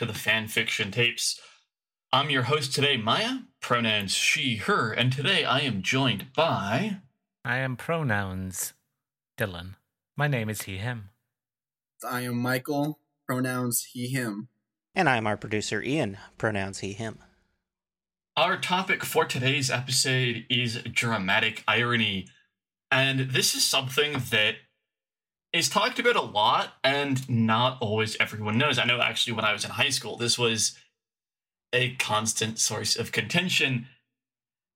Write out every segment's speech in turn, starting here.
everyone, and welcome back to the Fanfiction Tapes. I'm your host today, Maya, pronouns she, her, and today I am joined by. I am pronouns Dylan. My name is he, him. I am Michael, pronouns he, him. And I'm our producer, Ian, pronouns he, him. Our topic for today's episode is dramatic irony. And this is something that is talked about a lot and not always everyone knows. I know actually when I was in high school, this was a constant source of contention.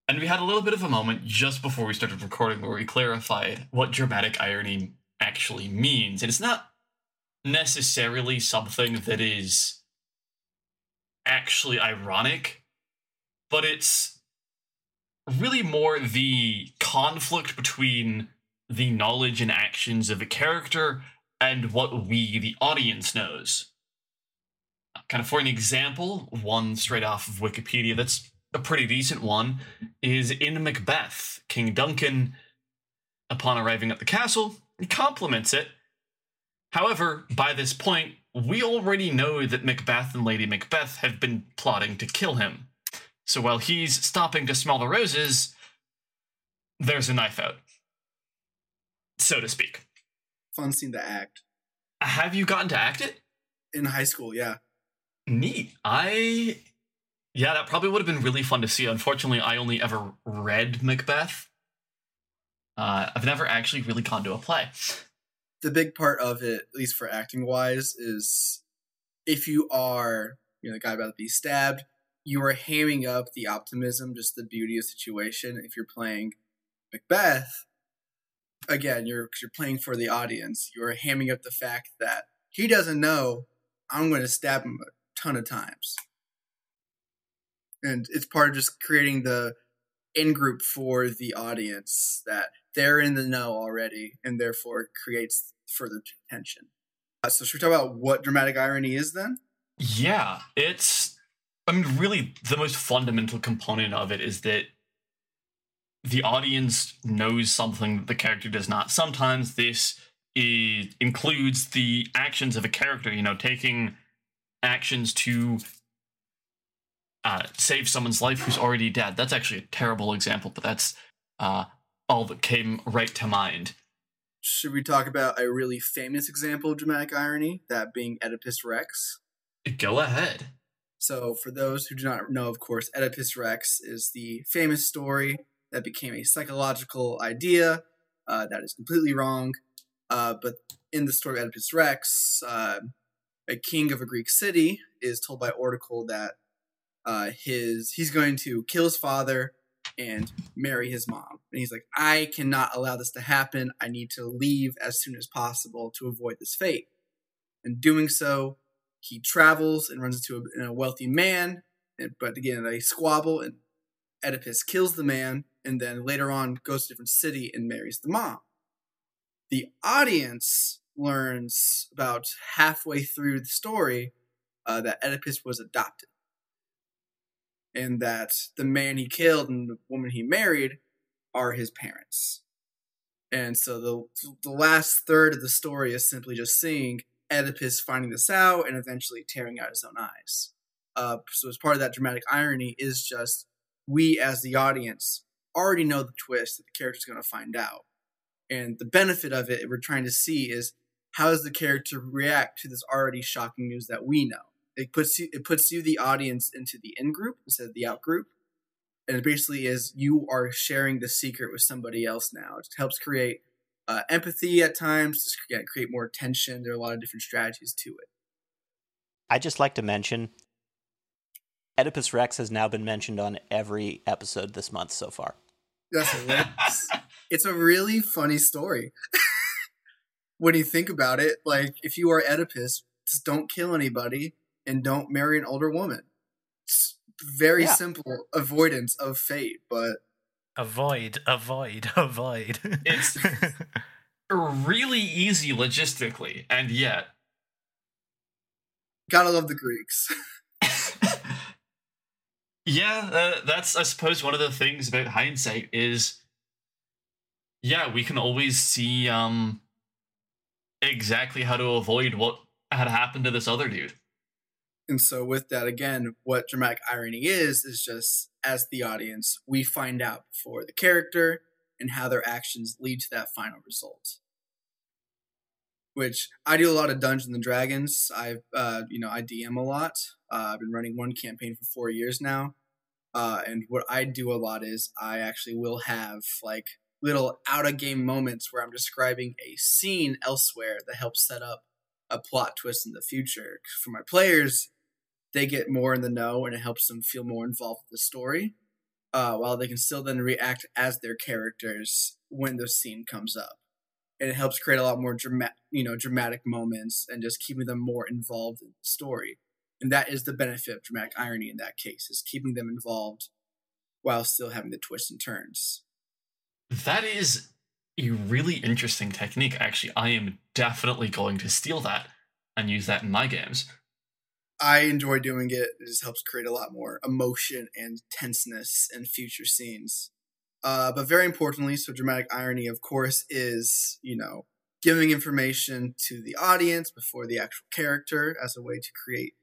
And we had a little bit of a moment just before we started recording where we clarified what dramatic irony actually means. And it's not necessarily something that is actually ironic, but it's really more the conflict between the knowledge and actions of a character and what we, the audience, knows. Kind of for an example, one straight off of Wikipedia that's a pretty decent one is in Macbeth. King Duncan, upon arriving at the castle, he compliments it. However, by this point, we already know that Macbeth and Lady Macbeth have been plotting to kill him. So while he's stopping to smell the roses, there's a knife out so to speak. Fun scene to act. Have you gotten to act it? In high school, yeah. Neat. I. Yeah, that probably would have been really fun to see. Unfortunately, I only ever read Macbeth. Uh, I've never actually really gone to a play. The big part of it, at least for acting wise, is if you are, you know, the guy about to be stabbed, you are hamming up the optimism, just the beauty of the situation. If you're playing Macbeth, again, you're you're playing for the audience. You're hamming up the fact that he doesn't know I'm going to stab him a ton of times, and it's part of just creating the in group for the audience that they're in the know already, and therefore creates further tension. Uh, so, should we talk about what dramatic irony is then? Yeah, it's. I mean, really, the most fundamental component of it is that the audience knows something that the character does not. Sometimes this is, includes the actions of a character, you know, taking actions to uh, save someone's life who's already dead. That's actually a terrible example, but that's uh, all that came right to mind. Should we talk about a really famous example of dramatic irony, that being Oedipus Rex? Go ahead. So, for those who do not know, of course, Oedipus Rex is the famous story that became a psychological idea uh, that is completely wrong. Uh, but in the story of Oedipus Rex, uh, a king of a Greek city is told by Oracle that uh, his he's going to kill his father and marry his mom. And he's like, I cannot allow this to happen. I need to leave as soon as possible to avoid this fate. And doing so, he travels and runs into a, a wealthy man. But again, they squabble, and Oedipus kills the man and then later on goes to a different city and marries the mom. The audience learns about halfway through the story uh, that Oedipus was adopted, and that the man he killed and the woman he married are his parents. And so the the last third of the story is simply just seeing Oedipus finding this out and eventually tearing out his own eyes. Uh, so as part of that dramatic irony is just we as the audience already know the twist that the character's going to find out. And the benefit of it, we're trying to see is how does the character react to this already shocking news that we know? It puts you, it puts you, the audience, into the in group instead of the out group, and it basically is you are sharing the secret with somebody else now. It helps create uh, empathy at times, to create more tension. There are a lot of different strategies to it. I just like to mention Oedipus Rex has now been mentioned on every episode this month so far. That's it's a really funny story. when you think about it, like if you are Oedipus, just don't kill anybody and don't marry an older woman. It's very yeah. simple avoidance of fate, but avoid, avoid, avoid. it's really easy logistically, and yet gotta love the Greeks. Yeah, uh, that's I suppose one of the things about hindsight is, yeah, we can always see um exactly how to avoid what had happened to this other dude. And so, with that, again, what dramatic irony is, is just as the audience, we find out before the character and how their actions lead to that final result. Which I do a lot of Dungeons and Dragons. I, uh, you know, I DM a lot. Uh, I've been running one campaign for four years now, uh, and what I do a lot is I actually will have like little out of game moments where I'm describing a scene elsewhere that helps set up a plot twist in the future. For my players, they get more in the know and it helps them feel more involved with the story, uh, while they can still then react as their characters when the scene comes up. And it helps create a lot more dramatic, you know, dramatic moments and just keeping them more involved in the story. And that is the benefit of dramatic irony in that case, is keeping them involved while still having the twists and turns. That is a really interesting technique. Actually, I am definitely going to steal that and use that in my games. I enjoy doing it. It just helps create a lot more emotion and tenseness in future scenes. Uh, but very importantly, so dramatic irony, of course, is, you know, giving information to the audience before the actual character as a way to create,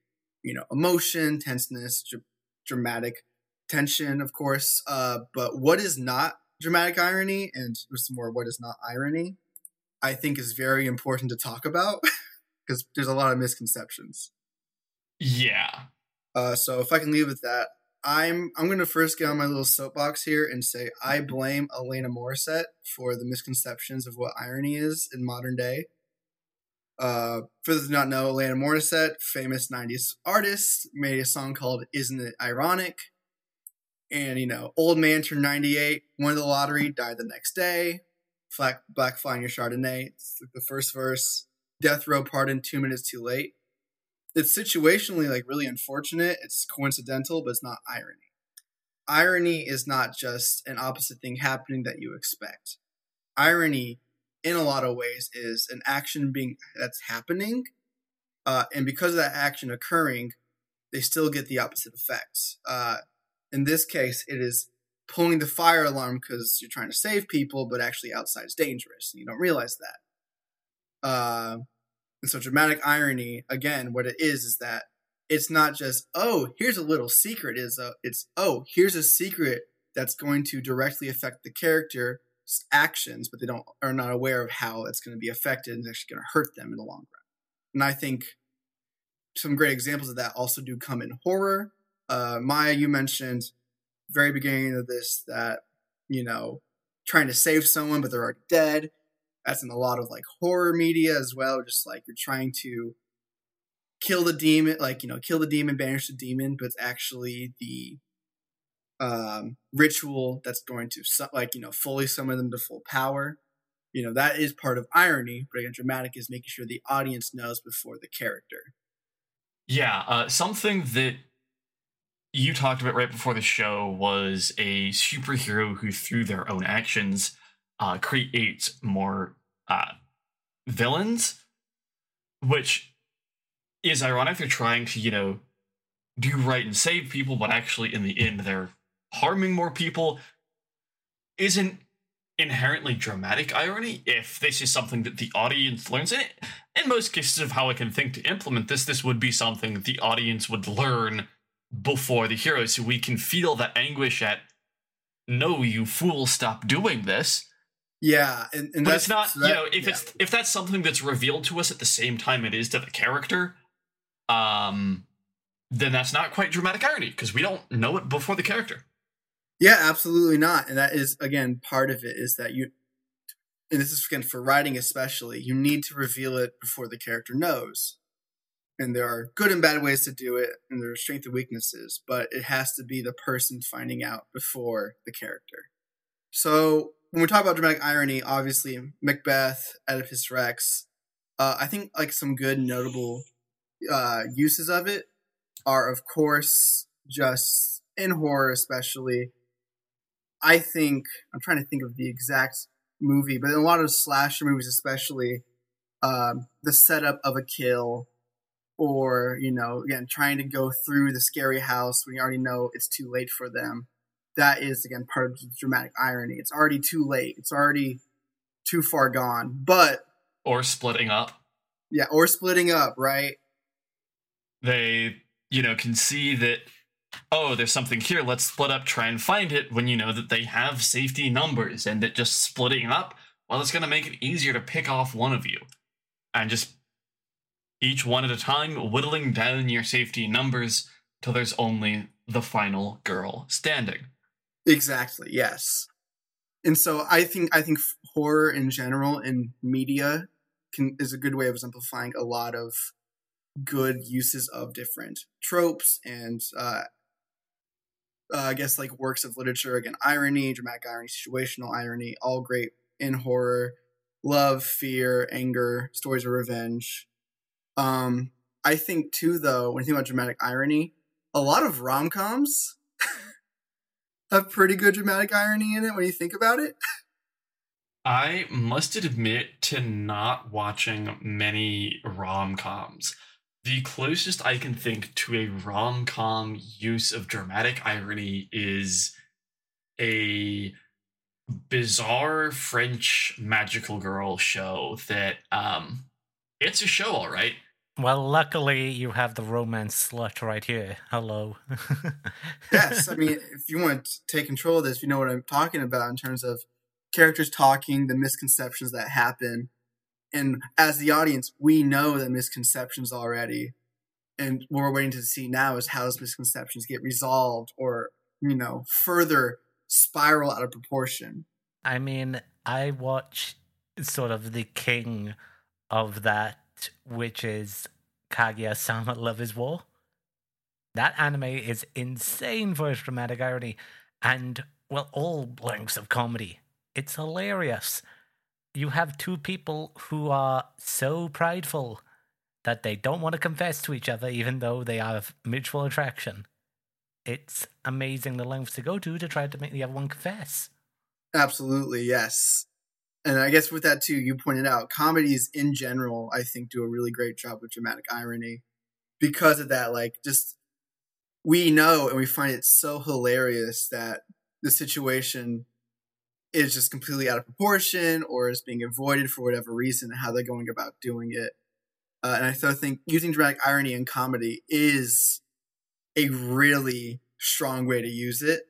you know, emotion, tenseness, dr- dramatic tension, of course. Uh, but what is not dramatic irony and some more what is not irony, I think is very important to talk about because there's a lot of misconceptions. Yeah. Uh, so if I can leave with that, I'm I'm going to first get on my little soapbox here and say I blame Alanis Morissette for the misconceptions of what irony is in modern day. Uh, for those who do not know, Alanis Morissette, famous '90s artist, made a song called "Isn't It Ironic?" And you know, old man turned 98, won the lottery, died the next day. Black Black Flying Your Chardonnay. It's the first verse. Death row pardon two minutes too late it's situationally like really unfortunate. It's coincidental, but it's not irony. Irony is not just an opposite thing happening that you expect. Irony, in a lot of ways, is an action being that's happening, uh, and because of that action occurring, they still get the opposite effects. Uh, in this case, it is pulling the fire alarm because you're trying to save people, but actually outside is dangerous, and you don't realize that. Uh, and so dramatic irony, again, what it is is that it's not just, oh, here's a little secret, is it's oh, here's a secret that's going to directly affect the character's actions, but they don't are not aware of how it's going to be affected and actually going to hurt them in the long run. And I think some great examples of that also do come in horror. Uh, Maya, you mentioned very beginning of this that you know trying to save someone but they're already dead that's in a lot of like horror media as well. Just like you're trying to kill the demon, like you know, kill the demon, banish the demon, but it's actually the um, ritual that's going to like you know fully summon them to full power. You know that is part of irony, but again, dramatic is making sure the audience knows before the character. Yeah, uh, something that you talked about right before the show was a superhero who, through their own actions, uh, creates more uh, villains, which is ironic. They're trying to, you know, do right and save people, but actually, in the end, they're harming more people. Isn't inherently dramatic irony if this is something that the audience learns in it in most cases of how i can think to implement this this would be something the audience would learn before the hero so we can feel that anguish at no you fool stop doing this yeah, and, and but it's not that, you know if yeah. it's if that's something that's revealed to us at the same time it is to the character, um, then that's not quite dramatic irony because we don't know it before the character. Yeah, absolutely not. And that is again part of it is that you and this is again for writing especially, you need to reveal it before the character knows. And there are good and bad ways to do it, and there are strengths and weaknesses, but it has to be the person finding out before the character. So when we talk about dramatic irony, obviously Macbeth, Oedipus Rex, uh, I think like some good notable uh, uses of it are, of course, just in horror, especially. I think I'm trying to think of the exact movie, but in a lot of slasher movies, especially, um, the setup of a kill, or you know, again, trying to go through the scary house when you already know it's too late for them that is again part of the dramatic irony. It's already too late. It's already too far gone. But or splitting up. Yeah, or splitting up, right? They you know, can see that, oh, there's something here, let's split up, try and find it when you know that they have safety numbers and that just splitting up, well, it's going to make it easier to pick off one of you. And just each one at a time, whittling down your safety numbers till there's only the final girl standing. Exactly. Yes. And so I think I think horror in general in media can is a good way of exemplifying a lot of good uses of different tropes and uh, uh, I guess like works of literature again irony dramatic irony situational irony all great in horror love fear anger stories of revenge um I think too though when you think about dramatic irony a lot of rom-coms have pretty good dramatic irony in it when you think about it I must admit to not watching many rom coms. The closest I can think to a rom com use of dramatic irony is a bizarre French magical girl show that um it's a show all right. Well, luckily you have the romance slut right here. Hello. yes, I mean, if you want to take control of this, you know what I'm talking about in terms of characters talking, the misconceptions that happen. And as the audience, we know the misconceptions already. And what we're waiting to see now is how those misconceptions get resolved or, you know, further spiral out of proportion. I mean, I watch sort of the king of that, which is Kaguya Sama Love is War. That anime is insane for its dramatic irony and, well, all lengths of comedy. It's hilarious. You have two people who are so prideful that they don't want to confess to each other, even though they have mutual attraction. It's amazing the lengths to go to to try to make the other one confess. Absolutely, yes. And I guess with that too, you pointed out comedies in general, I think, do a really great job with dramatic irony because of that. Like, just we know and we find it so hilarious that the situation is just completely out of proportion or is being avoided for whatever reason, how they're going about doing it. Uh, and I so think using dramatic irony in comedy is a really strong way to use it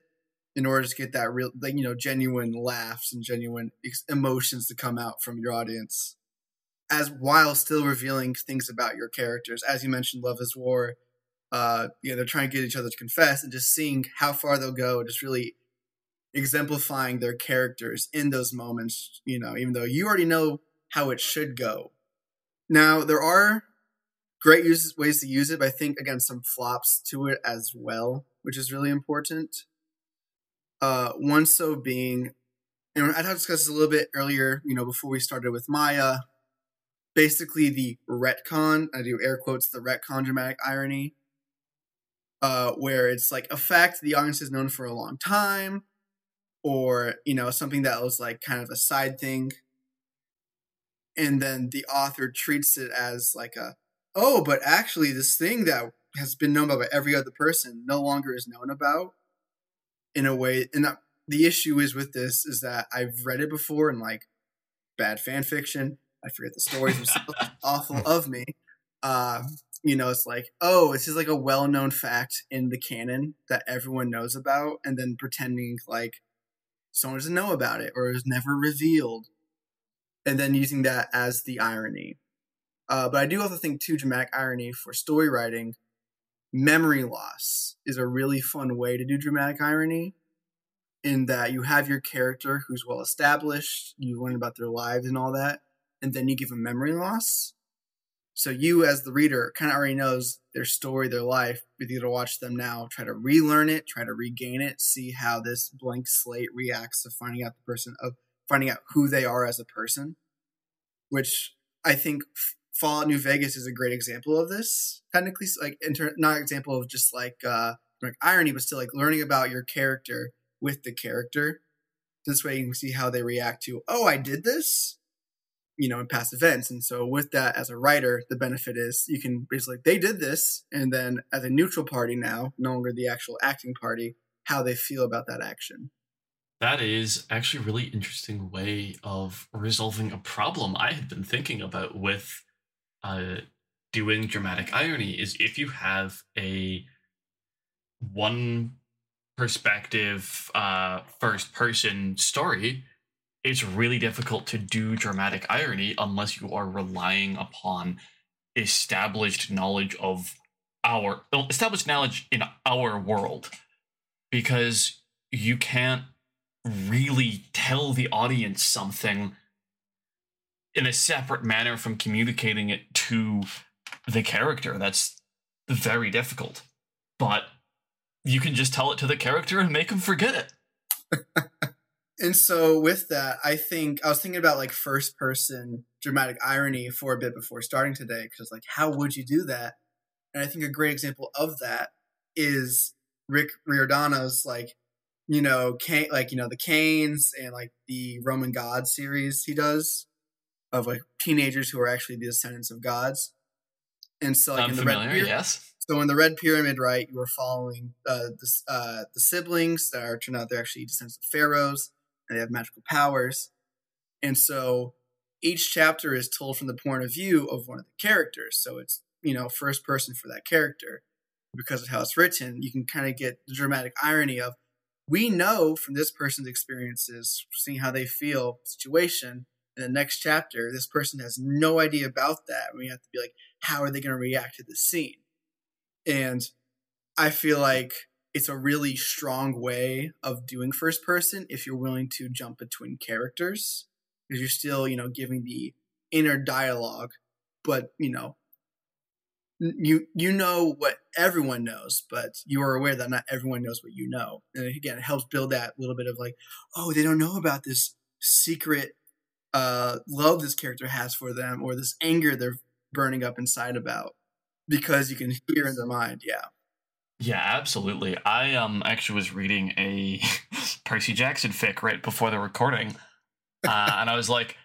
in order to get that real, like you know, genuine laughs and genuine ex- emotions to come out from your audience, as while still revealing things about your characters. As you mentioned, Love is War. Uh, you know, they're trying to get each other to confess, and just seeing how far they'll go, just really exemplifying their characters in those moments, you know, even though you already know how it should go. Now, there are great uses, ways to use it, but I think, again, some flops to it as well, which is really important. Uh, one so being, and I discussed this a little bit earlier, you know, before we started with Maya, basically the retcon, I do air quotes, the retcon dramatic irony, uh, where it's like a fact the audience has known for a long time, or you know something that was like kind of a side thing. And then the author treats it as like a oh but actually this thing that has been known about by every other person no longer is known about. In a way and that, the issue is with this is that i've read it before in like bad fan fiction. I forget the stories themselves. Awful of me. Uh, you know it's like oh this is like a well-known fact in the canon that everyone knows about and then pretending like someone doesn't know about it or is never revealed, and then using that as the irony. Uh, but I do also think too dramatic irony for story writing. Memory loss is a really fun way to do dramatic irony, in that you have your character who's well established, you learn about their lives and all that, and then you give them memory loss. So you, as the reader, kind of already knows their story, their life. You to watch them now, try to relearn it, try to regain it, see how this blank slate reacts to finding out the person of finding out who they are as a person. Which I think Fallout New Vegas is a great example of this. Technically, like inter- not example of just like uh, like irony, but still like learning about your character with the character. This way, you can see how they react to. Oh, I did this you know, in past events. And so with that as a writer, the benefit is you can basically they did this and then as a neutral party now, no longer the actual acting party, how they feel about that action. That is actually a really interesting way of resolving a problem I had been thinking about with uh, doing dramatic irony is if you have a one perspective uh first person story it's really difficult to do dramatic irony unless you are relying upon established knowledge of our established knowledge in our world because you can't really tell the audience something in a separate manner from communicating it to the character. That's very difficult. But you can just tell it to the character and make them forget it. and so with that, I think I was thinking about like first person dramatic irony for a bit before starting today because like how would you do that? And I think a great example of that is Rick Riordan's like you know, Kane, like you know the Kanes and like the Roman God series he does of like teenagers who are actually the descendants of gods. And so, like I'm in the familiar, Red Pyramid, yes. so in the Red Pyramid, right, you were following uh, the uh, the siblings that are turned out they're actually descendants of pharaohs and they have magical powers. And so each chapter is told from the point of view of one of the characters. So it's you know first person for that character. Because of how it's written, you can kind of get the dramatic irony of we know from this person's experiences, seeing how they feel situation in the next chapter, this person has no idea about that. And we have to be like, how are they going to react to this scene? And I feel like it's a really strong way of doing first person if you're willing to jump between characters because you're still, you know, giving the inner dialogue, but you know, you you know what everyone knows, but you are aware that not everyone knows what you know. And again, it helps build that little bit of like, oh, they don't know about this secret uh, love this character has for them or this anger they're burning up inside about because you can hear in their mind. Yeah. Yeah, absolutely. I um actually was reading a Percy Jackson fic right before the recording, uh, and I was like,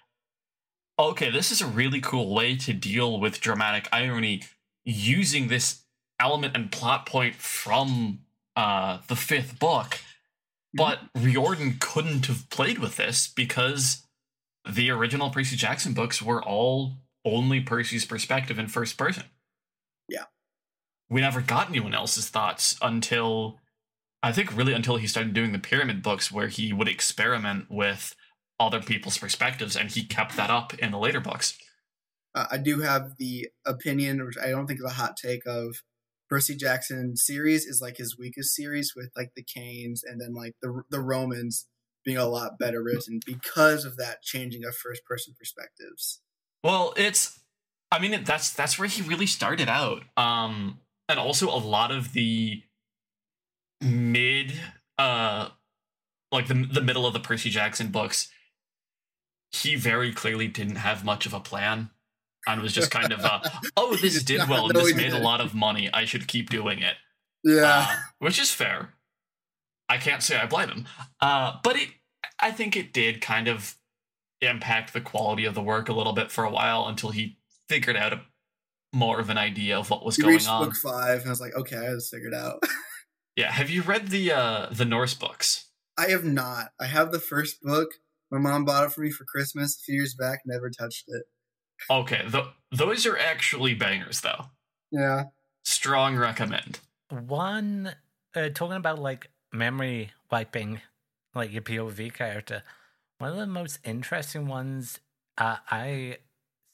"Okay, this is a really cool way to deal with dramatic irony using this element and plot point from uh, the fifth book." But Riordan couldn't have played with this because the original Percy Jackson books were all only Percy's perspective in first person. Yeah. We never got anyone else's thoughts until I think really until he started doing the pyramid books where he would experiment with other people's perspectives and he kept that up in the later books. Uh, I do have the opinion, which I don't think is a hot take, of Percy Jackson series is like his weakest series with like the Kanes and then like the the Romans being a lot better written because of that changing of first person perspectives. Well, it's I mean that's that's where he really started out. Um and also a lot of the mid uh like the the middle of the Percy Jackson books he very clearly didn't have much of a plan and was just kind of uh oh this did well and this made a lot of money I should keep doing it. Yeah. uh, which is fair. I can't say I blame him, uh, but it. I think it did kind of impact the quality of the work a little bit for a while until he figured out a, more of an idea of what was he going on. book five and I was like, okay, I have this figured out. Yeah, have you read the uh, the Norse books? I have not. I have the first book. My mom bought it for me for Christmas a few years back, never touched it. Okay, th- those are actually bangers though. Yeah. Strong recommend. One uh, talking about like memory wiping, like your POV character. One of the most interesting ones uh, I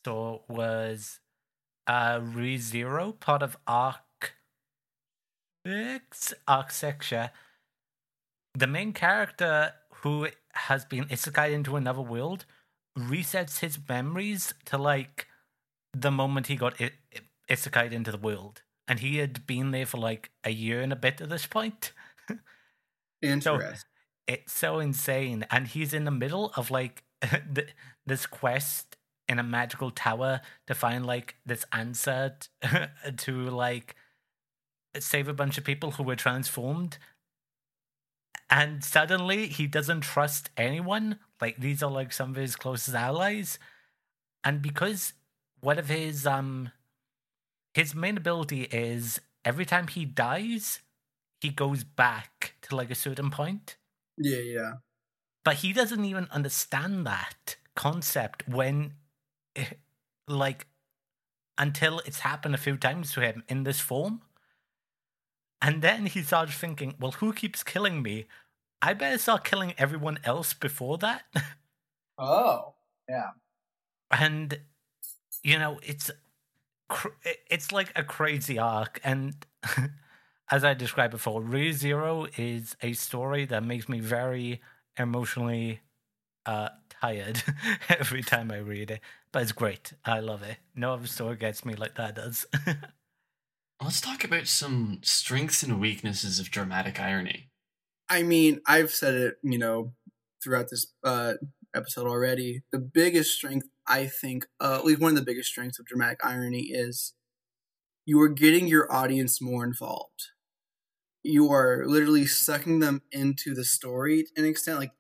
saw was uh, ReZero, part of Arc Six, Arc Sexture. The main character who has been isekai into another world resets his memories to like the moment he got i- i- isekai into the world and he had been there for like a year and a bit at this point. Interesting. It's so insane, and he's in the middle of like th- this quest in a magical tower to find like this answer t- to like save a bunch of people who were transformed. And suddenly he doesn't trust anyone. Like these are like some of his closest allies. And because one of his um his main ability is every time he dies, he goes back to like a certain point. yeah, yeah. But he doesn't even understand that concept when, like, until it's happened a few times to him in this form. And then he starts thinking, well, who keeps killing me? I better start killing everyone else before that. Oh, yeah. and you know it's cr- it's like a crazy arc and as i described before re zero is a story that makes me very emotionally uh tired every time i read it but it's great i love it no other story gets me like that does Let's talk about some strengths and weaknesses of dramatic irony. I mean, I've said it, you know, throughout this uh, episode already. The biggest strength, I think, uh, at least one of the biggest strengths of dramatic irony is you are getting your audience more involved. You are literally sucking them into the story to an extent. Like,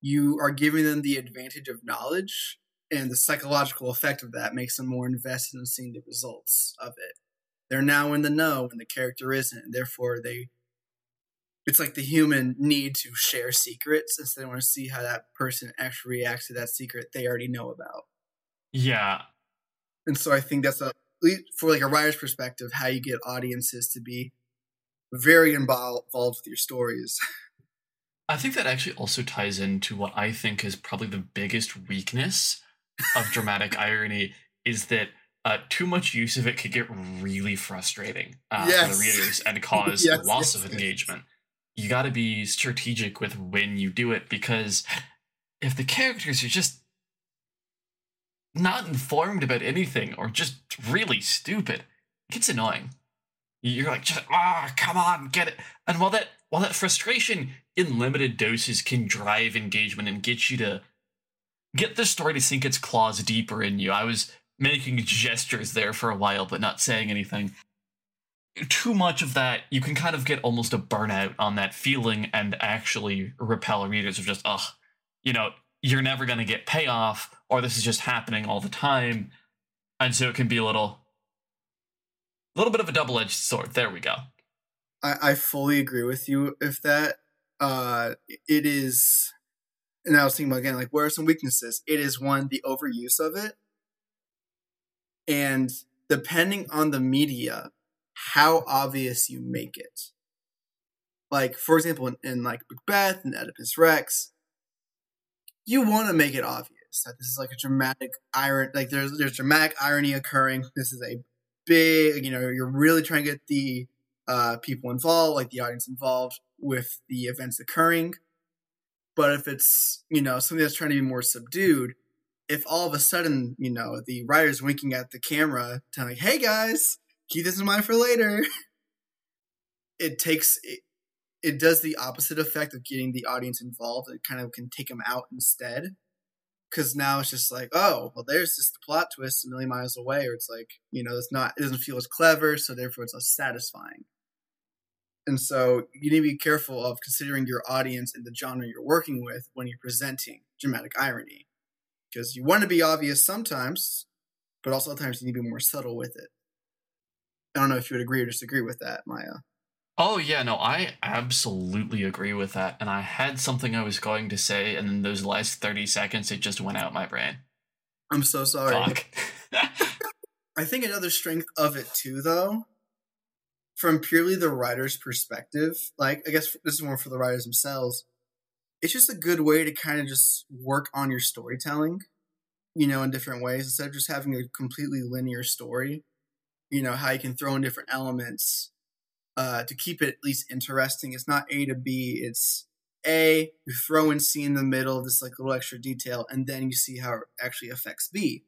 you are giving them the advantage of knowledge, and the psychological effect of that makes them more invested in seeing the results of it. They're now in the know and the character isn't, and therefore they it's like the human need to share secrets instead they want to see how that person actually reacts to that secret they already know about. Yeah, And so I think that's a for like a writer's perspective, how you get audiences to be very involved with your stories. I think that actually also ties into what I think is probably the biggest weakness of dramatic irony is that uh, too much use of it could get really frustrating uh, for the readers and cause Yes, loss yes, of yes. engagement. You got to be strategic with when you do it because if the characters are just not informed about anything or just really stupid, it gets annoying. You're like, just ah, come on, get it. And while that while that frustration in limited doses can drive engagement and get you to get the story to sink its claws deeper in you. I was making gestures there for a while, but not saying anything. Too much of that, you can kind of get almost a burnout on that feeling and actually repel readers of just, ugh, you know, you're never going to get payoff, or this is just happening all the time. And so it can be a little, little bit of a double edged sword. There we go. I, I fully agree with you. If that, uh, it is, and I was thinking about again, like, where are some weaknesses? It is one, the overuse of it. And depending on the media, how obvious you make it. Like, for example, in, in like Macbeth and Oedipus Rex, you want to make it obvious that this is like a dramatic iron, like there's there's dramatic irony occurring. This is a big, you know, you're really trying to get the uh, people involved, like the audience involved with the events occurring. But if it's, you know, something that's trying to be more subdued, if all of a sudden, you know, the writer's winking at the camera, telling like, hey guys, keep this in mind for later, it takes, it, it does the opposite effect of getting the audience involved. It kind of can take them out instead. Because now it's just like, oh, well, there's just the plot twist a million miles away, or it's like, you know, it's not, it doesn't feel as clever, so therefore it's less satisfying. And so you need to be careful of considering your audience and the genre you're working with when you're presenting dramatic irony. Because you want to be obvious sometimes, but also other times you need to be more subtle with it. I don't know if you would agree or disagree with that, Maya. Oh yeah, no, I absolutely agree with that. And I had something I was going to say, and then those last thirty seconds, it just went out my brain. I'm so sorry. I think another strength of it too, though, from purely the writer's perspective, like I guess this is more for the writers themselves. It's just a good way to kind of just work on your storytelling, you know, in different ways instead of just having a completely linear story. You know how you can throw in different elements uh, to keep it at least interesting. It's not A to B. It's A. You throw in C in the middle, this like little extra detail, and then you see how it actually affects B.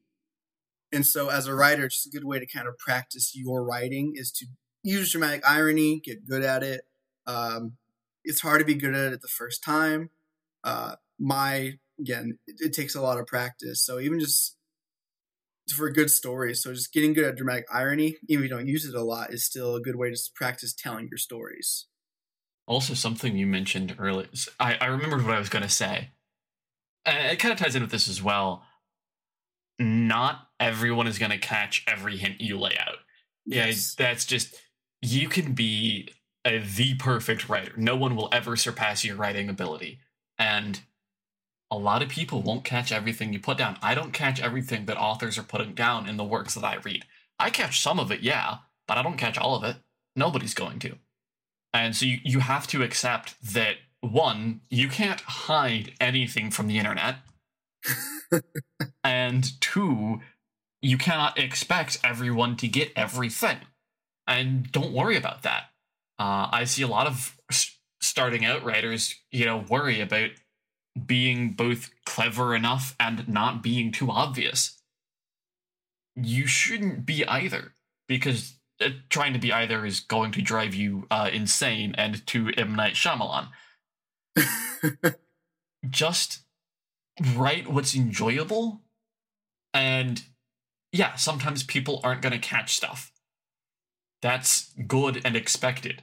And so, as a writer, it's just a good way to kind of practice your writing is to use dramatic irony, get good at it. Um, it's hard to be good at it the first time. Uh, my again, it, it takes a lot of practice. So even just for good stories, so just getting good at dramatic irony, even if you don't use it a lot, is still a good way to practice telling your stories. also, something you mentioned earlier. I, I remembered what I was going to say. And it kind of ties in with this as well. Not everyone is going to catch every hint you lay out. Yeah, that's just you can be a, the perfect writer. No one will ever surpass your writing ability, and a lot of people won't catch everything you put down. I don't catch everything that authors are putting down in the works that I read. I catch some of it, yeah, but I don't catch all of it. Nobody's going to. And so you, you have to accept that one, you can't hide anything from the internet. and two, you cannot expect everyone to get everything. And don't worry about that. Uh, I see a lot of starting out writers, you know, worry about being both clever enough and not being too obvious. You shouldn't be either, because uh, trying to be either is going to drive you uh, insane and to M. Night Shyamalan. Just write what's enjoyable, and yeah, sometimes people aren't going to catch stuff. That's good and expected.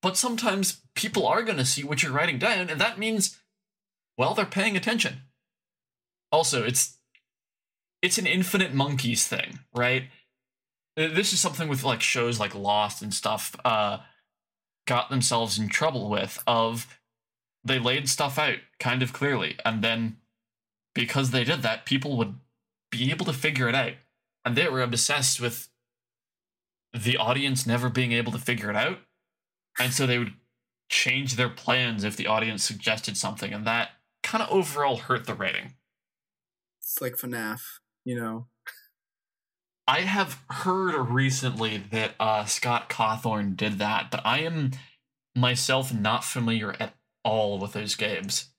But sometimes people are going to see what you're writing down, and that means, well, they're paying attention. Also, it's it's an infinite monkeys thing, right? This is something with like shows like Lost and stuff uh, got themselves in trouble with of they laid stuff out kind of clearly, and then because they did that, people would be able to figure it out, and they were obsessed with the audience never being able to figure it out and so they would change their plans if the audience suggested something, and that kind of overall hurt the rating. It's like FNAF, you know. I have heard recently that uh, Scott Cawthon did that, but I am myself not familiar at all with those games.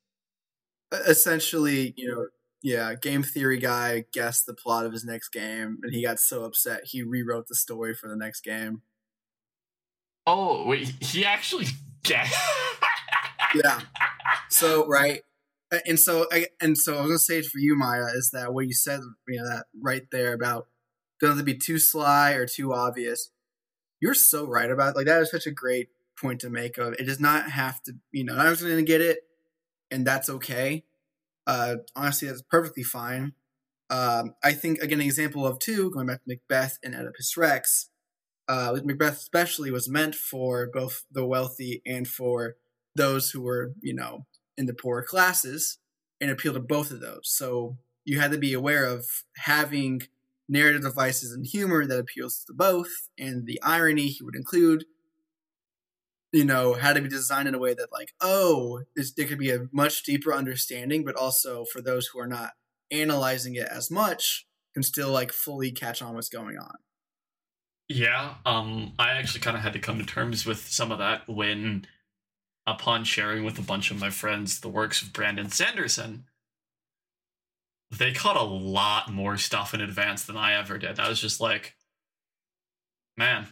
Essentially, you know, yeah, game theory guy guessed the plot of his next game, and he got so upset he rewrote the story for the next game. Oh wait, he actually guessed. yeah. So right, and so I and so I was gonna say for you, Maya, is that what you said, you know, that right there about don't have to be too sly or too obvious. You're so right about it. like that is such a great point to make of it does not have to you know I was gonna get it and that's okay. Uh honestly that's perfectly fine. Um I think again an example of two, going back to Macbeth and Oedipus Rex, uh, Macbeth especially was meant for both the wealthy and for those who were, you know, in the poorer classes and appeal to both of those. So you had to be aware of having narrative devices and humor that appeals to both, and the irony he would include, you know, had to be designed in a way that, like, oh, there could be a much deeper understanding, but also for those who are not analyzing it as much, can still like fully catch on what's going on. Yeah, um, I actually kind of had to come to terms with some of that when, upon sharing with a bunch of my friends the works of Brandon Sanderson, they caught a lot more stuff in advance than I ever did. I was just like, man,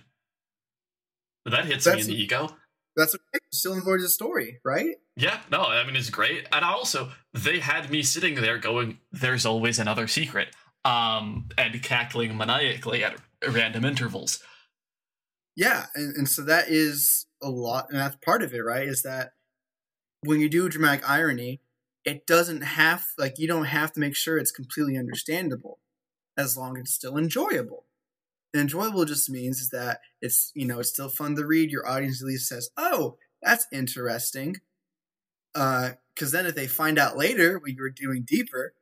that hits that's, me in the ego. That's okay. Still enjoyed the story, right? Yeah, no, I mean it's great, and also they had me sitting there going, "There's always another secret," um, and cackling maniacally at random intervals. Yeah, and, and so that is a lot, and that's part of it, right? Is that when you do dramatic irony, it doesn't have like you don't have to make sure it's completely understandable, as long as it's still enjoyable. And enjoyable just means is that it's you know it's still fun to read. Your audience at least says, "Oh, that's interesting," because uh, then if they find out later what you were doing deeper,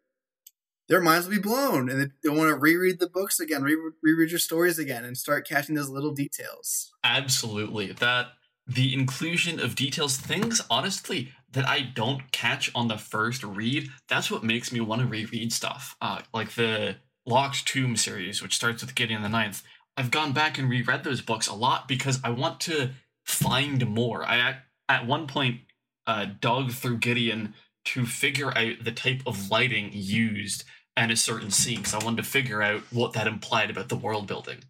their minds will be blown and they want to reread the books again, re- reread your stories again, and start catching those little details. Absolutely. That the inclusion of details, things honestly that I don't catch on the first read, that's what makes me want to reread stuff. Uh, like the Locked Tomb series, which starts with Gideon the Ninth. I've gone back and reread those books a lot because I want to find more. I at one point uh, dug through Gideon to figure out the type of lighting used in a certain scene because I wanted to figure out what that implied about the world building.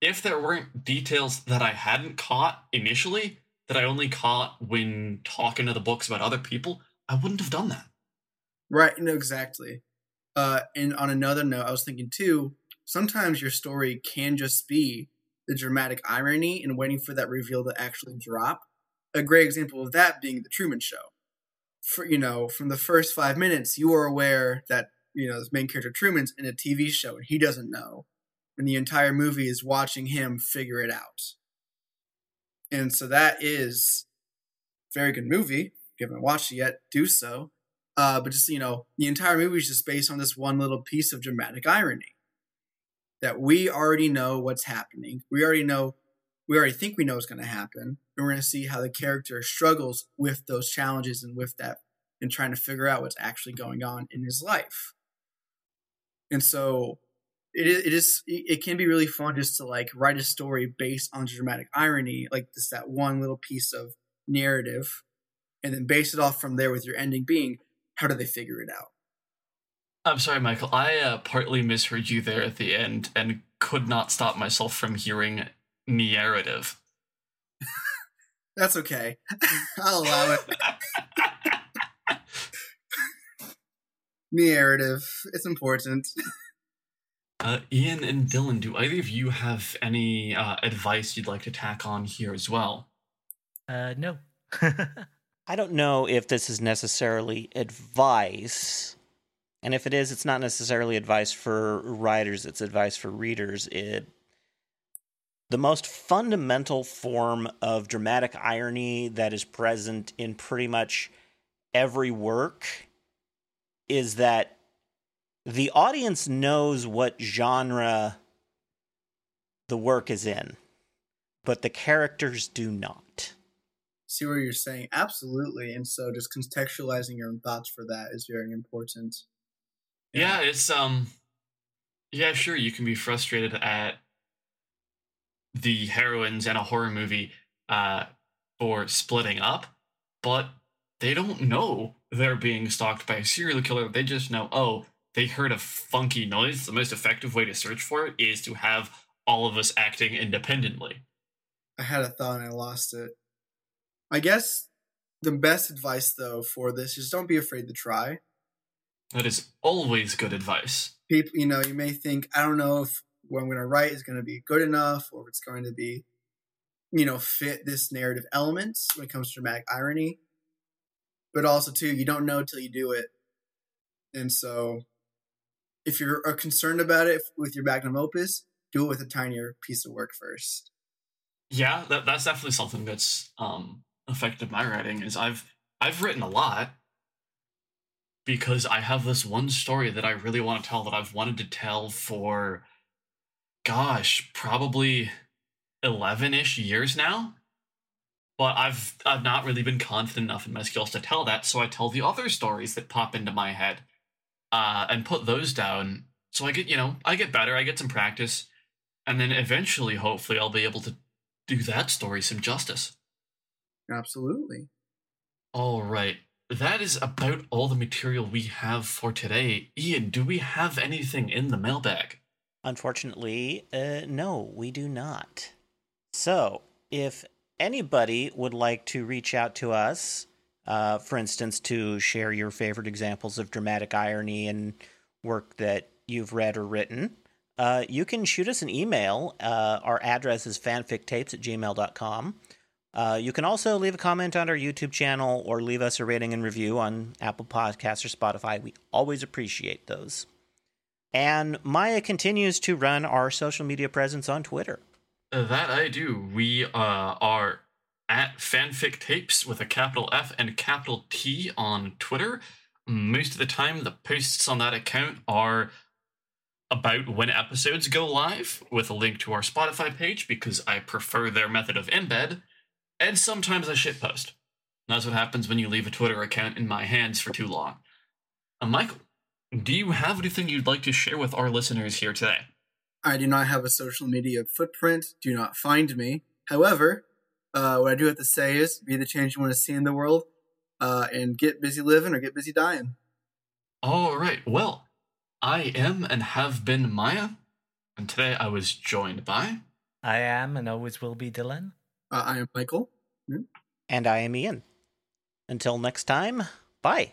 If there weren't details that I hadn't caught initially, that I only caught when talking to the books about other people, I wouldn't have done that. Right, no, exactly. Uh, and on another note, I was thinking too, sometimes your story can just be the dramatic irony and waiting for that reveal to actually drop. A great example of that being the Truman Show for you know from the first five minutes you are aware that you know this main character Truman's in a TV show and he doesn't know, and the entire movie is watching him figure it out. And so that is very good movie. If you haven't watched it yet, do so. Uh, but just you know, the entire movie is just based on this one little piece of dramatic irony. that we already know what's happening. We already know, we already think we know what's going to happen. And we're going to see how the character struggles with those challenges and with that and trying to figure out what's actually going on in his life. And so it is, it is, it can be really fun just to like write a story based on dramatic irony, like just that one little piece of narrative, and then base it off from there with your ending being how do they figure it out? I'm sorry, Michael. I uh, partly misheard you there at the end and could not stop myself from hearing narrative. That's okay. I'll allow it. narrative. It's important. Uh, Ian and Dylan, do either of you have any uh, advice you'd like to tack on here as well? Uh, no. I don't know if this is necessarily advice. And if it is, it's not necessarily advice for writers, it's advice for readers. It the most fundamental form of dramatic irony that is present in pretty much every work is that the audience knows what genre the work is in, but the characters do not. See what you're saying? Absolutely. And so just contextualizing your own thoughts for that is very important. Yeah, it's um yeah, sure, you can be frustrated at the heroines in a horror movie uh for splitting up, but they don't know they're being stalked by a serial killer. They just know, oh, they heard a funky noise. The most effective way to search for it is to have all of us acting independently. I had a thought and I lost it. I guess the best advice though for this is don't be afraid to try. That is always good advice. People, you know, you may think I don't know if what I'm going to write is going to be good enough or if it's going to be, you know, fit this narrative elements when it comes to dramatic irony. But also too, you don't know till you do it, and so if you're concerned about it with your magnum opus, do it with a tinier piece of work first. Yeah, that, that's definitely something that's um, affected my writing. Is I've I've written a lot because I have this one story that I really want to tell that I've wanted to tell for, gosh, probably eleven ish years now. But I've I've not really been confident enough in my skills to tell that, so I tell the other stories that pop into my head, uh, and put those down. So I get you know I get better, I get some practice, and then eventually, hopefully, I'll be able to do that story some justice. Absolutely. All right. That is about all the material we have for today. Ian, do we have anything in the mailbag? Unfortunately, uh, no, we do not. So, if anybody would like to reach out to us, uh, for instance, to share your favorite examples of dramatic irony and work that you've read or written, uh, you can shoot us an email. Uh, our address is fanfictapes at gmail.com. Uh, you can also leave a comment on our YouTube channel or leave us a rating and review on Apple Podcasts or Spotify. We always appreciate those. And Maya continues to run our social media presence on Twitter. That I do. We uh, are at fanfic tapes with a capital F and capital T on Twitter. Most of the time, the posts on that account are about when episodes go live with a link to our Spotify page because I prefer their method of embed. And sometimes I shitpost. That's what happens when you leave a Twitter account in my hands for too long. Uh, Michael, do you have anything you'd like to share with our listeners here today? I do not have a social media footprint. Do not find me. However, uh, what I do have to say is be the change you want to see in the world uh, and get busy living or get busy dying. All right. Well, I am and have been Maya. And today I was joined by. I am and always will be Dylan. Uh, I am Michael. Hmm? And I am Ian. Until next time, bye.